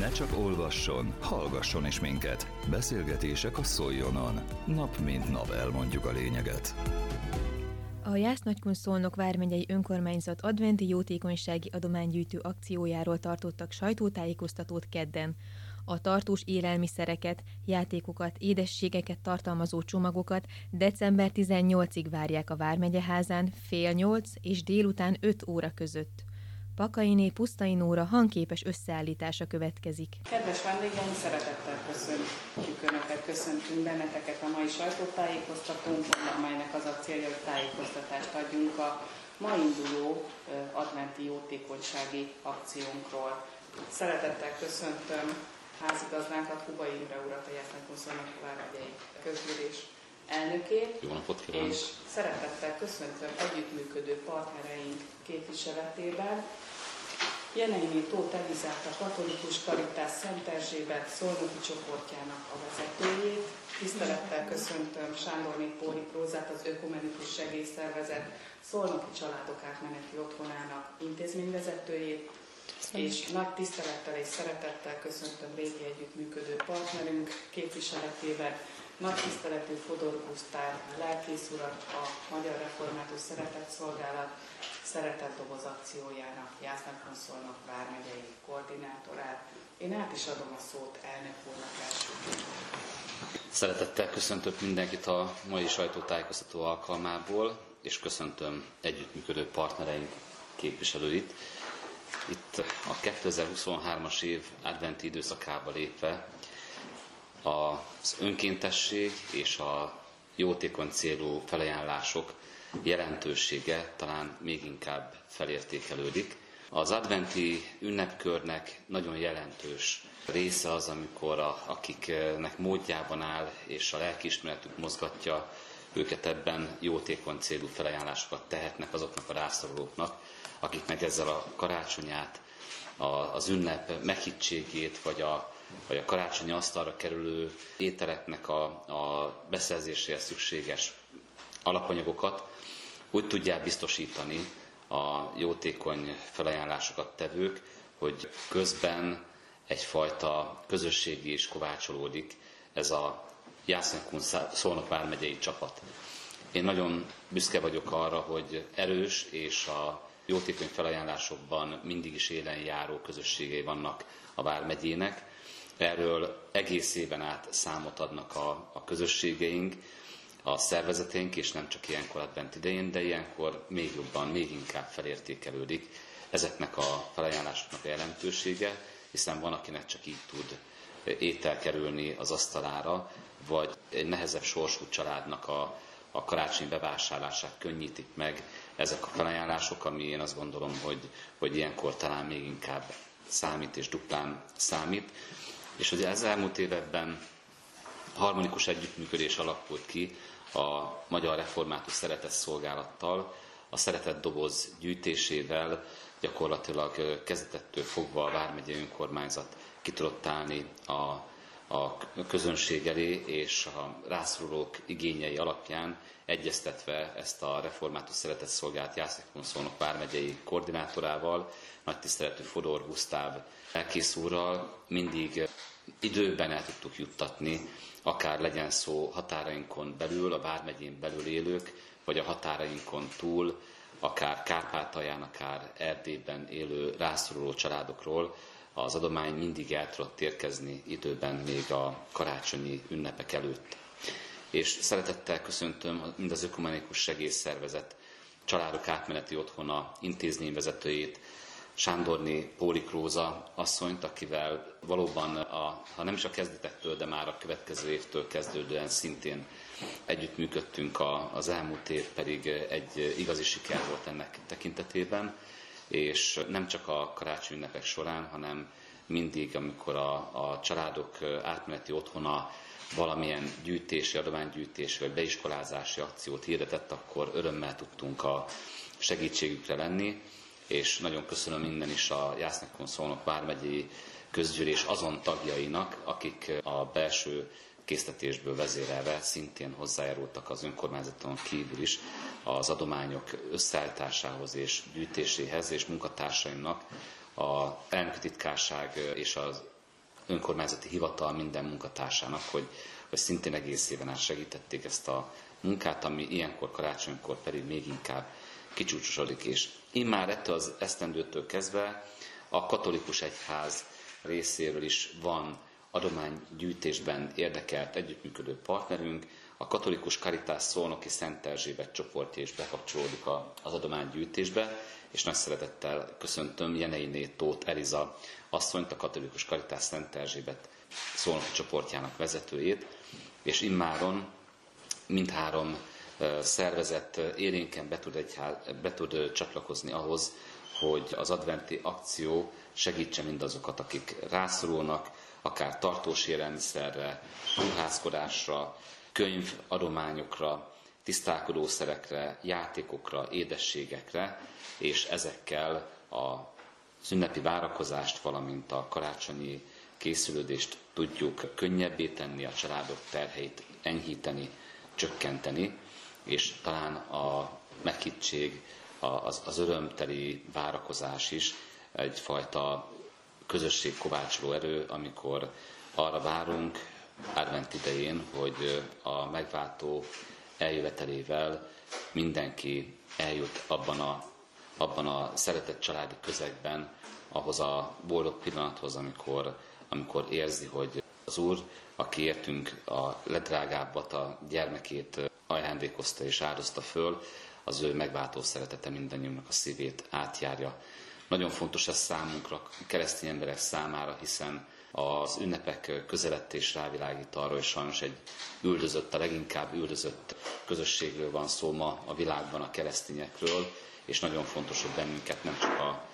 Ne csak olvasson, hallgasson is minket. Beszélgetések a Szoljonon. Nap mint nap elmondjuk a lényeget. A Jász-Nagykun Szolnok vármegyei önkormányzat adventi jótékonysági adománygyűjtő akciójáról tartottak sajtótájékoztatót kedden. A tartós élelmiszereket, játékokat, édességeket tartalmazó csomagokat december 18-ig várják a Vármegyeházán fél nyolc és délután 5 óra között. Pakainé Pusztai Nóra hangképes összeállítása következik. Kedves vendégeim, szeretettel köszöntjük Önöket, köszöntünk benneteket a mai sajtótájékoztatónkon, amelynek az a célja, hogy tájékoztatást adjunk a ma induló adventi jótékonysági akciónkról. Szeretettel köszöntöm házigazdánkat, Kuba Imre urat, a Jászlánkonszolnak Vármegyei Közgyűlés elnökét, Jó napot kívánok! és szeretettel köszöntöm együttműködő partnereink képviseletében, Jeneiné Tóth Elizát, a Katolikus Karitás Szent Erzsébet szolnoki csoportjának a vezetőjét. Tisztelettel köszöntöm Sándorné Póri Prózát, az Ökumenikus Segélyszervezet szolnoki családok átmeneti otthonának intézményvezetőjét, és nagy tisztelettel és szeretettel köszöntöm régi együttműködő partnerünk képviseletében, nagy tiszteletű Fodor Gusztáv lelkész urat, a Magyar Református Szeretetszolgálat Szeretetdoboz akciójának Jásznak Szolnok vármegyei koordinátorát. Én át is adom a szót elnök úrnak. Szeretettel köszöntök mindenkit a mai sajtótájékoztató alkalmából, és köszöntöm együttműködő partnereink képviselőit. Itt a 2023-as év adventi időszakába lépve az önkéntesség és a jótékony célú felajánlások jelentősége talán még inkább felértékelődik. Az adventi ünnepkörnek nagyon jelentős része az, amikor a, akiknek módjában áll és a lelkiismeretük mozgatja őket ebben jótékony célú felajánlásokat tehetnek azoknak a rászorulóknak, akiknek ezzel a karácsonyát, a, az ünnep meghittségét, vagy a, vagy a karácsonyi asztalra kerülő ételeknek a, a beszerzéséhez szükséges alapanyagokat úgy tudják biztosítani a jótékony felajánlásokat tevők, hogy közben egyfajta közösségi is kovácsolódik ez a Jásznenkun Szolnok vármegyei csapat. Én nagyon büszke vagyok arra, hogy erős és a jótékony felajánlásokban mindig is élen járó közösségei vannak a vármegyének. Erről egész éven át számot adnak a, a közösségeink, a szervezeténk, és nem csak ilyenkor advent idején, de ilyenkor még jobban, még inkább felértékelődik ezeknek a felajánlásoknak a jelentősége, hiszen van, akinek csak így tud étel kerülni az asztalára, vagy egy nehezebb sorsú családnak a, a karácsony bevásárlását könnyítik meg ezek a felajánlások, ami én azt gondolom, hogy, hogy ilyenkor talán még inkább számít és duplán számít. És ugye az elmúlt években harmonikus együttműködés alakult ki a Magyar Református Szeretett Szolgálattal, a Szeretett Doboz gyűjtésével gyakorlatilag kezdetettől fogva a Vármegyei Önkormányzat ki tudott állni a, a közönség elé, és a rászorulók igényei alapján egyeztetve ezt a Református Szeretett Szolgálat Jászekon Szolnok Vármegyei koordinátorával, nagy tiszteletű Fodor Gusztáv elkész úrral mindig időben el tudtuk juttatni, akár legyen szó határainkon belül, a Vármegyén belül élők, vagy a határainkon túl, akár Kárpátalján, akár Erdélyben élő rászoruló családokról, az adomány mindig el tudott érkezni időben, még a karácsonyi ünnepek előtt. És szeretettel köszöntöm mind az Ökumenikus Segélyszervezet családok átmeneti otthona intézményvezetőjét, Sándorné Póli Króza asszonyt, akivel valóban, a, ha nem is a kezdetektől, de már a következő évtől kezdődően szintén együttműködtünk, a, az elmúlt év pedig egy igazi siker volt ennek tekintetében, és nem csak a karácsony ünnepek során, hanem mindig, amikor a, a családok átmeneti otthona valamilyen gyűjtési, adománygyűjtési vagy beiskolázási akciót hirdetett, akkor örömmel tudtunk a segítségükre lenni és nagyon köszönöm minden is a Jásznekon Szolnok vármegyei közgyűlés azon tagjainak, akik a belső késztetésből vezérelve szintén hozzájárultak az önkormányzaton kívül is az adományok összeállításához és gyűjtéséhez, és munkatársaimnak a elnöki titkárság és az önkormányzati hivatal minden munkatársának, hogy, hogy szintén egész éven át segítették ezt a munkát, ami ilyenkor karácsonykor pedig még inkább kicsúcsosodik. És immár ettől az esztendőtől kezdve a katolikus egyház részéről is van adománygyűjtésben érdekelt együttműködő partnerünk, a katolikus karitás szolnoki Szent Erzsébet csoportja is bekapcsolódik az adománygyűjtésbe, és nagy szeretettel köszöntöm Jeneiné Tóth Eliza asszonyt, a katolikus karitás Szent Erzsébet szolnoki csoportjának vezetőjét, és immáron mindhárom szervezet élénken be tud, egyház, be tud csatlakozni ahhoz, hogy az adventi akció segítse mindazokat, akik rászorulnak, akár tartós élelmiszerre, ruházkodásra, könyvadományokra, tisztálkodószerekre, játékokra, édességekre, és ezekkel a ünnepi várakozást, valamint a karácsonyi készülődést tudjuk könnyebbé tenni, a családok terheit enyhíteni, csökkenteni, és talán a meghittség, az, az örömteli várakozás is egyfajta közösség kovácsoló erő, amikor arra várunk advent idején, hogy a megváltó eljövetelével mindenki eljut abban a, abban a szeretett családi közegben, ahhoz a boldog pillanathoz, amikor, amikor érzi, hogy az Úr, aki értünk a ledrágábbat, a gyermekét ajándékozta és áldozta föl, az ő megváltó szeretete mindannyiunknak a szívét átjárja. Nagyon fontos ez számunkra, keresztény emberek számára, hiszen az ünnepek közelett és rávilágít arra, hogy sajnos egy üldözött, a leginkább üldözött közösségről van szó ma a világban, a keresztényekről, és nagyon fontos, hogy bennünket nem csak a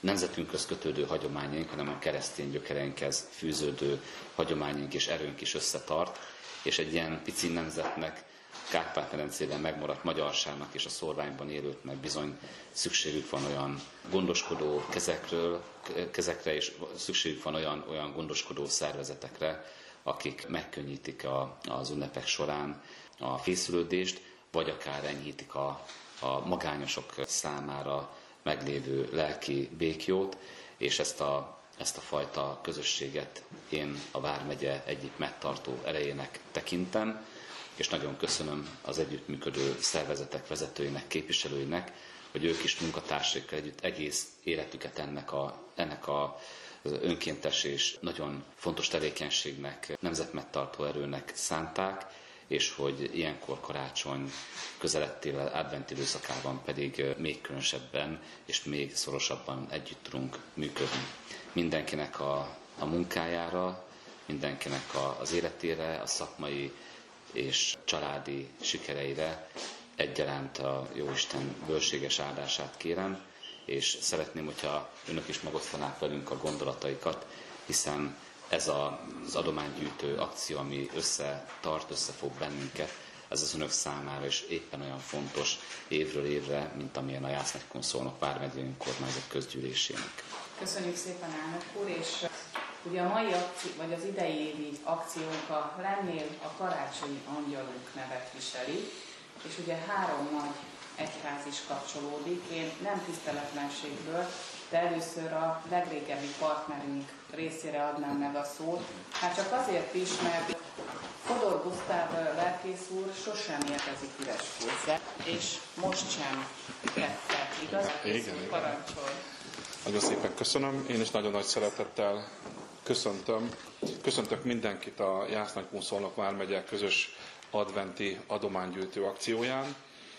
nemzetünkhöz kötődő hagyományaink, hanem a keresztény gyökereinkhez fűződő hagyományunk és erőnk is összetart, és egy ilyen pici nemzetnek Kárpát-medencében megmaradt magyarságnak és a szorványban élőknek bizony szükségük van olyan gondoskodó kezekről, kezekre, és szükségük van olyan, olyan gondoskodó szervezetekre, akik megkönnyítik a, az ünnepek során a fészülődést, vagy akár enyhítik a, a magányosok számára meglévő lelki békjót, és ezt a, ezt a fajta közösséget én a Vármegye egyik megtartó erejének tekintem, és nagyon köszönöm az együttműködő szervezetek vezetőinek, képviselőinek, hogy ők is munkatársaikkal együtt egész életüket ennek a, ennek a az önkéntes és nagyon fontos tevékenységnek, nemzetmegtartó erőnek szánták, és hogy ilyenkor karácsony közelettével, advent időszakában pedig még különösebben és még szorosabban együtt tudunk működni. Mindenkinek a, a munkájára, mindenkinek a, az életére, a szakmai és családi sikereire egyaránt a Jóisten bőséges áldását kérem, és szeretném, hogyha önök is megosztanák velünk a gondolataikat, hiszen ez az adománygyűjtő akció, ami összetart, összefog bennünket, ez az önök számára is éppen olyan fontos évről évre, mint amilyen a Jászlánykon szólnak Vármegyei Önkormányzat közgyűlésének. Köszönjük szépen, elnök úr, és Ugye a mai akció, vagy az idei évi akciónk a Lennél a karácsonyi angyalunk nevet viseli, és ugye három nagy egyház is kapcsolódik. Én nem tiszteletlenségből, de először a legrégebbi partnerünk részére adnám meg a szót. Hát csak azért is, mert Fodor Gusztáv lelkész úr sosem érkezik üres kézzel, és most sem tette, igaz? Igen, igen. Parancsol. Nagyon szépen köszönöm. Én is nagyon nagy szeretettel köszöntöm. Köszöntök mindenkit a Jászlánykún Szolnok vármegyek közös adventi adománygyűjtő akcióján.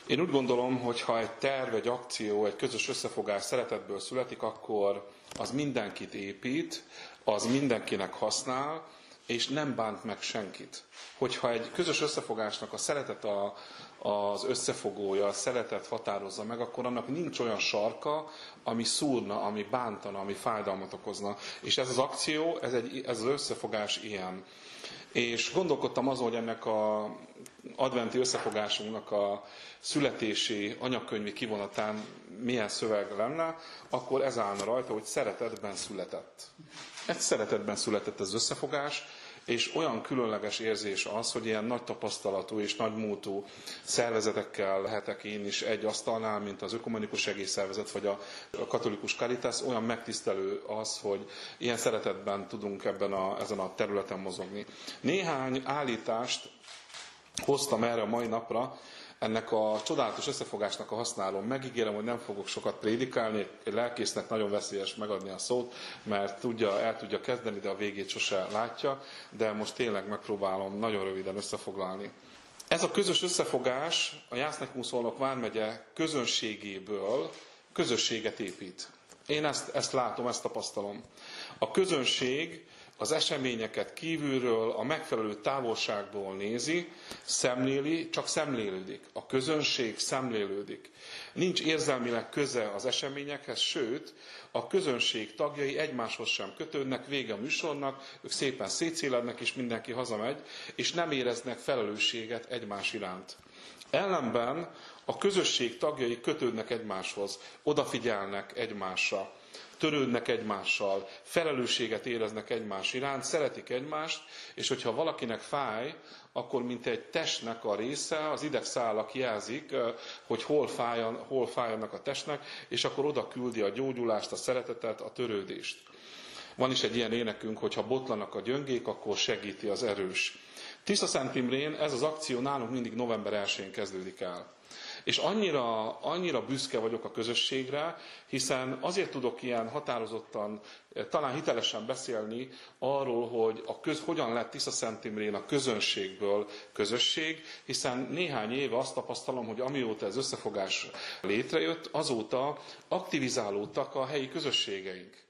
Én úgy gondolom, hogy ha egy terv, egy akció, egy közös összefogás szeretetből születik, akkor az mindenkit épít, az mindenkinek használ, és nem bánt meg senkit. Hogyha egy közös összefogásnak a szeretet a, az összefogója, a szeretet határozza meg, akkor annak nincs olyan sarka, ami szúrna, ami bántana, ami fájdalmat okozna. És ez az akció, ez, egy, ez az összefogás ilyen. És gondolkodtam azon, hogy ennek a adventi összefogásunknak a születési anyakönyvi kivonatán milyen szöveg lenne, akkor ez állna rajta, hogy szeretetben született. Egy szeretetben született az összefogás, és olyan különleges érzés az, hogy ilyen nagy tapasztalatú és nagy múltú szervezetekkel lehetek én is egy asztalnál, mint az Ökumenikus Segélyszervezet vagy a Katolikus Caritas, olyan megtisztelő az, hogy ilyen szeretetben tudunk ebben a, ezen a területen mozogni. Néhány állítást hoztam erre a mai napra, ennek a csodálatos összefogásnak a használom. Megígérem, hogy nem fogok sokat prédikálni, egy lelkésznek nagyon veszélyes megadni a szót, mert tudja, el tudja kezdeni, de a végét sose látja, de most tényleg megpróbálom nagyon röviden összefoglalni. Ez a közös összefogás a Jásznek-Muszolnok vármegye közönségéből közösséget épít. Én ezt, ezt látom, ezt tapasztalom. A közönség az eseményeket kívülről, a megfelelő távolságból nézi, szemléli, csak szemlélődik. A közönség szemlélődik. Nincs érzelmileg köze az eseményekhez, sőt, a közönség tagjai egymáshoz sem kötődnek, vége a műsornak, ők szépen szétszélednek, és mindenki hazamegy, és nem éreznek felelősséget egymás iránt. Ellenben a közösség tagjai kötődnek egymáshoz, odafigyelnek egymásra törődnek egymással, felelősséget éreznek egymás iránt, szeretik egymást, és hogyha valakinek fáj, akkor mint egy testnek a része, az idegszálak jelzik, hogy hol, fájan, hol fájnak a testnek, és akkor oda küldi a gyógyulást, a szeretetet, a törődést. Van is egy ilyen énekünk, hogy ha botlanak a gyöngék, akkor segíti az erős. Tisza Szent Imrén ez az akció nálunk mindig november 1-én kezdődik el. És annyira, annyira büszke vagyok a közösségre, hiszen azért tudok ilyen határozottan, eh, talán hitelesen beszélni arról, hogy a köz, hogyan lett Tisza Szent Imrén a közönségből közösség, hiszen néhány éve azt tapasztalom, hogy amióta ez összefogás létrejött, azóta aktivizálódtak a helyi közösségeink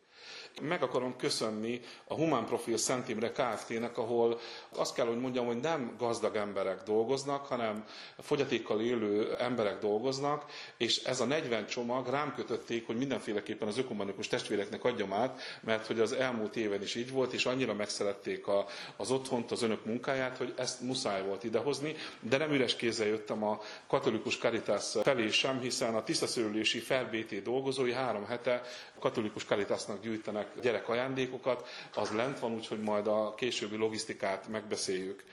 meg akarom köszönni a Human Profil Szent Imre Kft-nek, ahol azt kell, hogy mondjam, hogy nem gazdag emberek dolgoznak, hanem fogyatékkal élő emberek dolgoznak, és ez a 40 csomag rám kötötték, hogy mindenféleképpen az ökumenikus testvéreknek adjam át, mert hogy az elmúlt éven is így volt, és annyira megszerették a, az otthont, az önök munkáját, hogy ezt muszáj volt idehozni, de nem üres kézzel jöttem a katolikus Caritas felé sem, hiszen a tisztaszörülési felbéti dolgozói három hete katolikus Caritasnak gyűjtenek gyerek gyerekajándékokat, az lent van, úgyhogy majd a későbbi logisztikát megbeszéljük.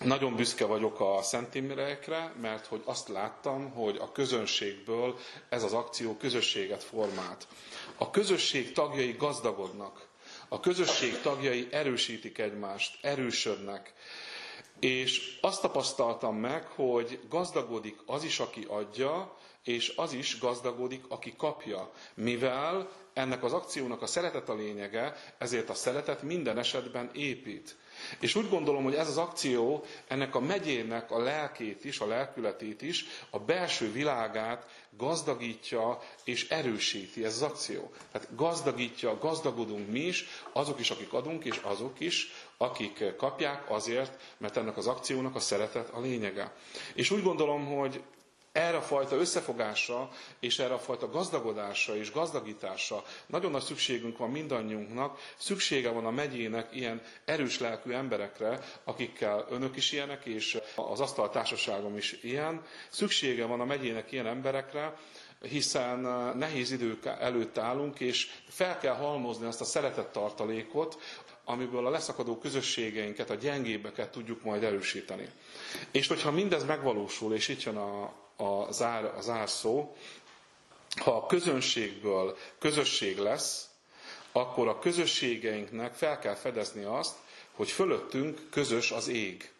Nagyon büszke vagyok a Szent Imrekre, mert hogy azt láttam, hogy a közönségből ez az akció közösséget formált. A közösség tagjai gazdagodnak. A közösség tagjai erősítik egymást, erősödnek. És azt tapasztaltam meg, hogy gazdagodik az is, aki adja, és az is gazdagodik, aki kapja. Mivel ennek az akciónak a szeretet a lényege, ezért a szeretet minden esetben épít. És úgy gondolom, hogy ez az akció ennek a megyének a lelkét is, a lelkületét is, a belső világát gazdagítja és erősíti ez az akció. Tehát gazdagítja, gazdagodunk mi is, azok is, akik adunk, és azok is, akik kapják azért, mert ennek az akciónak a szeretet a lényege. És úgy gondolom, hogy erre a fajta összefogásra és erre a fajta gazdagodásra és gazdagításra nagyon nagy szükségünk van mindannyiunknak, szüksége van a megyének ilyen erős lelkű emberekre, akikkel önök is ilyenek, és az asztaltársaságom is ilyen. Szüksége van a megyének ilyen emberekre, hiszen nehéz idők előtt állunk, és fel kell halmozni azt a szeretettartalékot, amiből a leszakadó közösségeinket, a gyengébbeket tudjuk majd erősíteni. És hogyha mindez megvalósul, és itt jön a, a, zár, a zárszó, ha a közönségből közösség lesz, akkor a közösségeinknek fel kell fedezni azt, hogy fölöttünk közös az ég.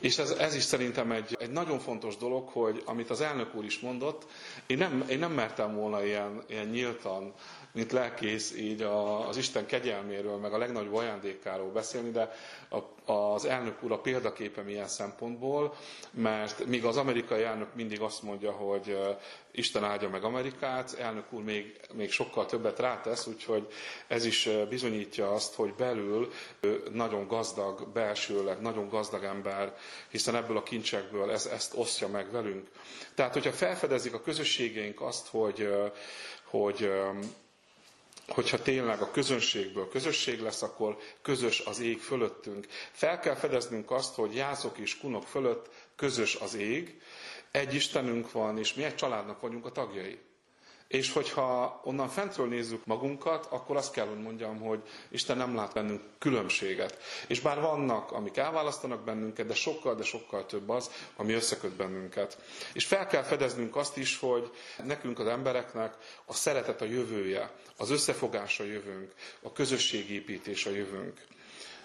És ez, ez is szerintem egy, egy nagyon fontos dolog, hogy amit az elnök úr is mondott, én nem, én nem mertem volna ilyen, ilyen nyíltan mint lelkész így a, az Isten kegyelméről, meg a legnagyobb ajándékáról beszélni, de a, az elnök úr a példaképe milyen szempontból, mert míg az amerikai elnök mindig azt mondja, hogy Isten áldja meg Amerikát, elnök úr még, még sokkal többet rátesz, úgyhogy ez is bizonyítja azt, hogy belül nagyon gazdag, belsőleg nagyon gazdag ember, hiszen ebből a kincsekből ez, ezt osztja meg velünk. Tehát, hogyha felfedezik a közösségeink azt, hogy, hogy hogyha tényleg a közönségből közösség lesz, akkor közös az ég fölöttünk. Fel kell fedeznünk azt, hogy jászok és kunok fölött közös az ég, egy Istenünk van, és mi egy családnak vagyunk a tagjai. És hogyha onnan fentről nézzük magunkat, akkor azt kell, hogy mondjam, hogy Isten nem lát bennünk különbséget. És bár vannak, amik elválasztanak bennünket, de sokkal, de sokkal több az, ami összeköt bennünket. És fel kell fedeznünk azt is, hogy nekünk az embereknek a szeretet a jövője, az összefogás a jövőnk, a közösségépítés a jövőnk.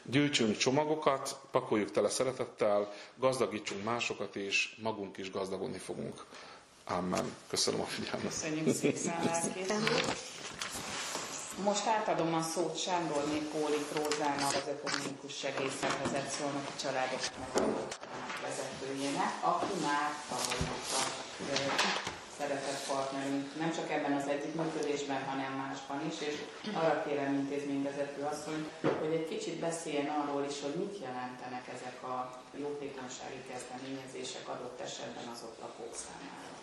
Gyűjtsünk csomagokat, pakoljuk tele szeretettel, gazdagítsunk másokat, és magunk is gazdagodni fogunk. Amen. Köszönöm a figyelmet. Köszönjük szépen, Most átadom a szót Sándorné Póli Rózának, az Ökonomikus Segélyszervezet Szolnoki Családok vezetőjének, aki már tavaly szeretett partnerünk, nem csak ebben az együttműködésben, hanem másban is, és arra kérem intézményvezető asszony, hogy egy kicsit beszéljen arról is, hogy mit jelentenek ezek a jótékonysági kezdeményezések adott esetben az ott lakók számára.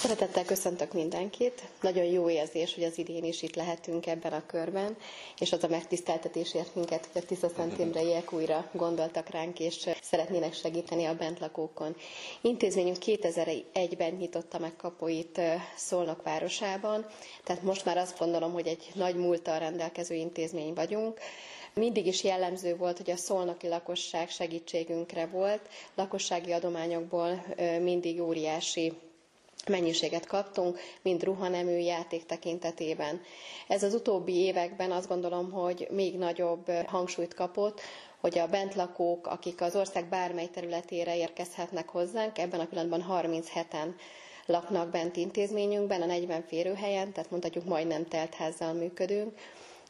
Szeretettel köszöntök mindenkit. Nagyon jó érzés, hogy az idén is itt lehetünk ebben a körben, és az a megtiszteltetés ért minket, hogy a Tisza Szent Imreiek újra gondoltak ránk, és szeretnének segíteni a bentlakókon. Intézményünk 2001-ben nyitotta meg kapuit Szolnok városában, tehát most már azt gondolom, hogy egy nagy múlttal rendelkező intézmény vagyunk. Mindig is jellemző volt, hogy a szolnoki lakosság segítségünkre volt, lakossági adományokból mindig óriási mennyiséget kaptunk, mind ruhanemű játék tekintetében. Ez az utóbbi években azt gondolom, hogy még nagyobb hangsúlyt kapott, hogy a bentlakók, akik az ország bármely területére érkezhetnek hozzánk, ebben a pillanatban 37-en laknak bent intézményünkben, a 40 férőhelyen, tehát mondhatjuk majdnem telt házzal működünk,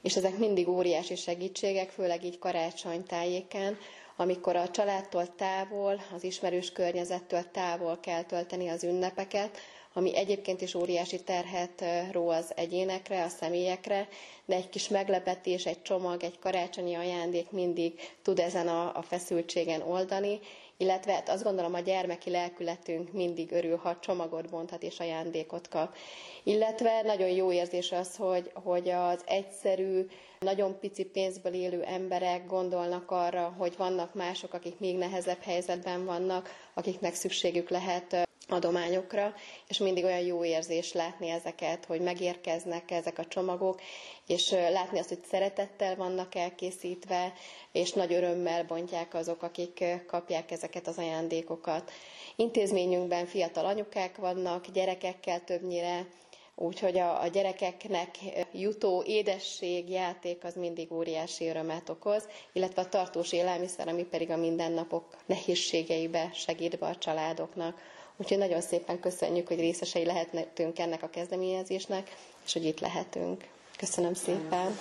és ezek mindig óriási segítségek, főleg így karácsony tájéken, amikor a családtól távol, az ismerős környezettől távol kell tölteni az ünnepeket, ami egyébként is óriási terhet ró az egyénekre, a személyekre, de egy kis meglepetés, egy csomag, egy karácsonyi ajándék mindig tud ezen a, a feszültségen oldani, illetve hát azt gondolom a gyermeki lelkületünk mindig örül, ha csomagot bonthat és ajándékot kap. Illetve nagyon jó érzés az, hogy, hogy az egyszerű, nagyon pici pénzből élő emberek gondolnak arra, hogy vannak mások, akik még nehezebb helyzetben vannak, akiknek szükségük lehet adományokra, és mindig olyan jó érzés látni ezeket, hogy megérkeznek ezek a csomagok, és látni azt, hogy szeretettel vannak elkészítve, és nagy örömmel bontják azok, akik kapják ezeket az ajándékokat. Intézményünkben fiatal anyukák vannak, gyerekekkel többnyire, Úgyhogy a, a gyerekeknek jutó édesség, játék az mindig óriási örömet okoz, illetve a tartós élelmiszer, ami pedig a mindennapok nehézségeibe segít be a családoknak. Úgyhogy nagyon szépen köszönjük, hogy részesei lehetünk ennek a kezdeményezésnek, és hogy itt lehetünk. Köszönöm szépen.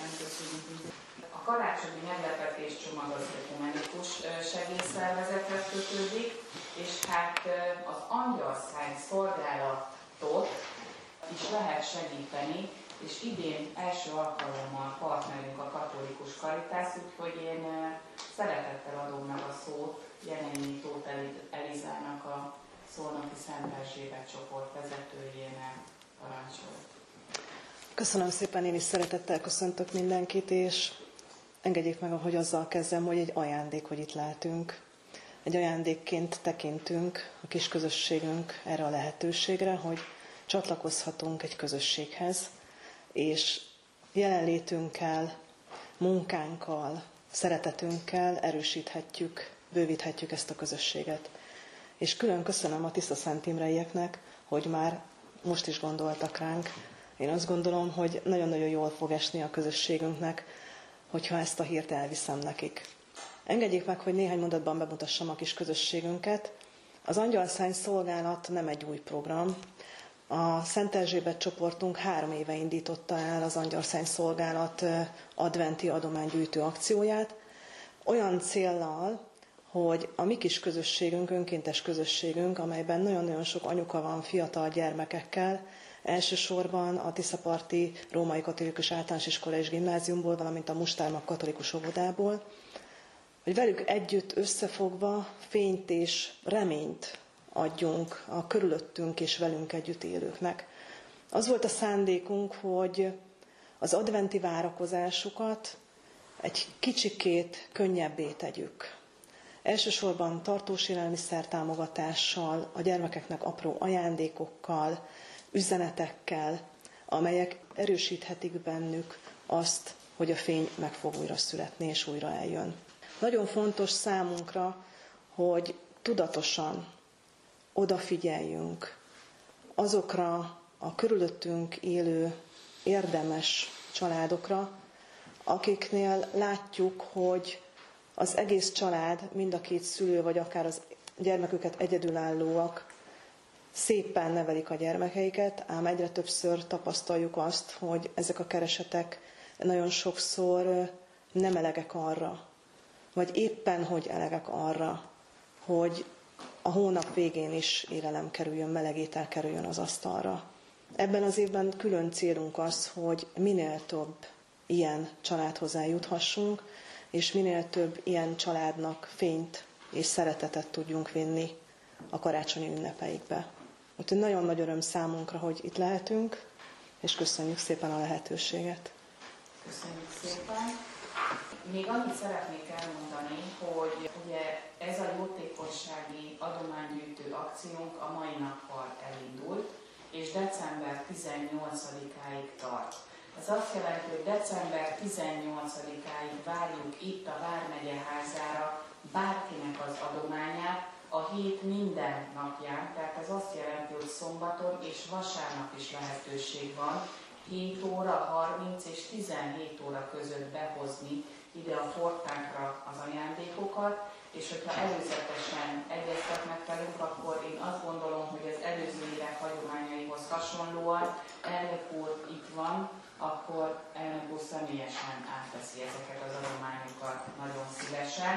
A karácsonyi meglepetés csomag az ökumenikus segélyszervezethez kötődik, és hát az angyalszány szolgálatot is lehet segíteni, és idén első alkalommal partnerünk a katolikus karitász, úgyhogy én szeretettel adom meg a szót Jenényi Tóth Elizának a Szolnoki Szent Erzsébet csoport vezetőjének parancsolt. Köszönöm szépen, én is szeretettel köszöntök mindenkit, és engedjék meg, hogy azzal kezdem, hogy egy ajándék, hogy itt lehetünk. Egy ajándékként tekintünk a kis közösségünk erre a lehetőségre, hogy csatlakozhatunk egy közösséghez, és jelenlétünkkel, munkánkkal, szeretetünkkel erősíthetjük, bővíthetjük ezt a közösséget. És külön köszönöm a Tiszta Szent Imreieknek, hogy már most is gondoltak ránk. Én azt gondolom, hogy nagyon-nagyon jól fog esni a közösségünknek, hogyha ezt a hírt elviszem nekik. Engedjék meg, hogy néhány mondatban bemutassam a kis közösségünket. Az Angyalszány Szolgálat nem egy új program. A Szent Erzsébet csoportunk három éve indította el az Angyalszány Szolgálat adventi adománygyűjtő akcióját, olyan céllal, hogy a mi kis közösségünk, önkéntes közösségünk, amelyben nagyon-nagyon sok anyuka van fiatal gyermekekkel, elsősorban a Tiszaparti Római Katolikus Általános Iskola és Gimnáziumból, valamint a Mustármak Katolikus Óvodából, hogy velük együtt összefogva fényt és reményt adjunk a körülöttünk és velünk együtt élőknek. Az volt a szándékunk, hogy az adventi várakozásukat egy kicsikét könnyebbé tegyük. Elsősorban tartós élelmiszer támogatással, a gyermekeknek apró ajándékokkal, üzenetekkel, amelyek erősíthetik bennük azt, hogy a fény meg fog újra születni és újra eljön. Nagyon fontos számunkra, hogy tudatosan odafigyeljünk azokra a körülöttünk élő érdemes családokra, akiknél látjuk, hogy az egész család, mind a két szülő, vagy akár az gyermeküket egyedülállóak szépen nevelik a gyermekeiket, ám egyre többször tapasztaljuk azt, hogy ezek a keresetek nagyon sokszor nem elegek arra, vagy éppen hogy elegek arra, hogy a hónap végén is élelem kerüljön, meleg étel kerüljön az asztalra. Ebben az évben külön célunk az, hogy minél több ilyen családhoz eljuthassunk, és minél több ilyen családnak fényt és szeretetet tudjunk vinni a karácsonyi ünnepeikbe. Úgyhogy nagyon nagy öröm számunkra, hogy itt lehetünk, és köszönjük szépen a lehetőséget. Köszönjük szépen. Még annyit szeretnék elmondani, hogy ugye ez a jótékonysági adománygyűjtő akciónk a mai nappal elindult, és december 18-áig tart. Ez azt jelenti, hogy december 18-áig várjuk itt a Vármegye házára bárkinek az adományát, a hét minden napján, tehát ez azt jelenti, hogy szombaton és vasárnap is lehetőség van 7 óra 30 és 17 óra között behozni ide a fortánkra az ajándékokat, és hogyha előzetesen egyeztetnek velünk, akkor én azt gondolom, hogy az előző évek hagyományaihoz hasonlóan elnök úr itt van, akkor elnök úr személyesen átveszi ezeket az adományokat nagyon szívesen.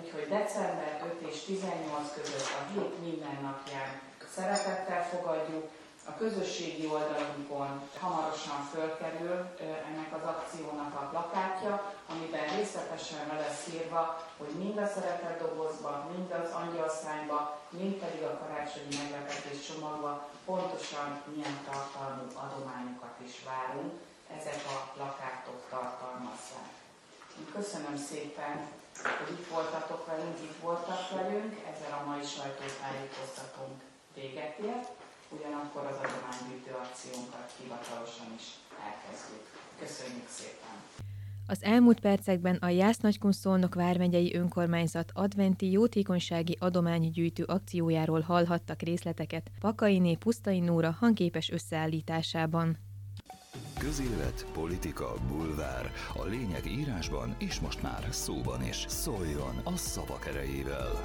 Úgyhogy december 5 és 18 között a hét minden napján szeretettel fogadjuk, a közösségi oldalunkon hamarosan fölkerül ennek az akciónak a plakátja, amiben részletesen le lesz írva, hogy mind a szeretett dobozba, mind az angyalszányba, mind pedig a karácsonyi meglepetés csomagba pontosan milyen tartalmú adományokat is várunk, ezek a plakátok tartalmazzák. Köszönöm szépen, hogy itt voltatok velünk, itt voltak velünk, ezzel a mai sajtótájékoztatónk véget ért ugyanakkor az adománygyűjtő akciónkat hivatalosan is elkezdjük. Köszönjük szépen! Az elmúlt percekben a Jász Nagykun Szolnok vármegyei önkormányzat adventi jótékonysági adománygyűjtő akciójáról hallhattak részleteket Pakainé Pusztai Nóra hangképes összeállításában. Közélet, politika, bulvár. A lényeg írásban és most már szóban is. Szóljon a szavak erejével!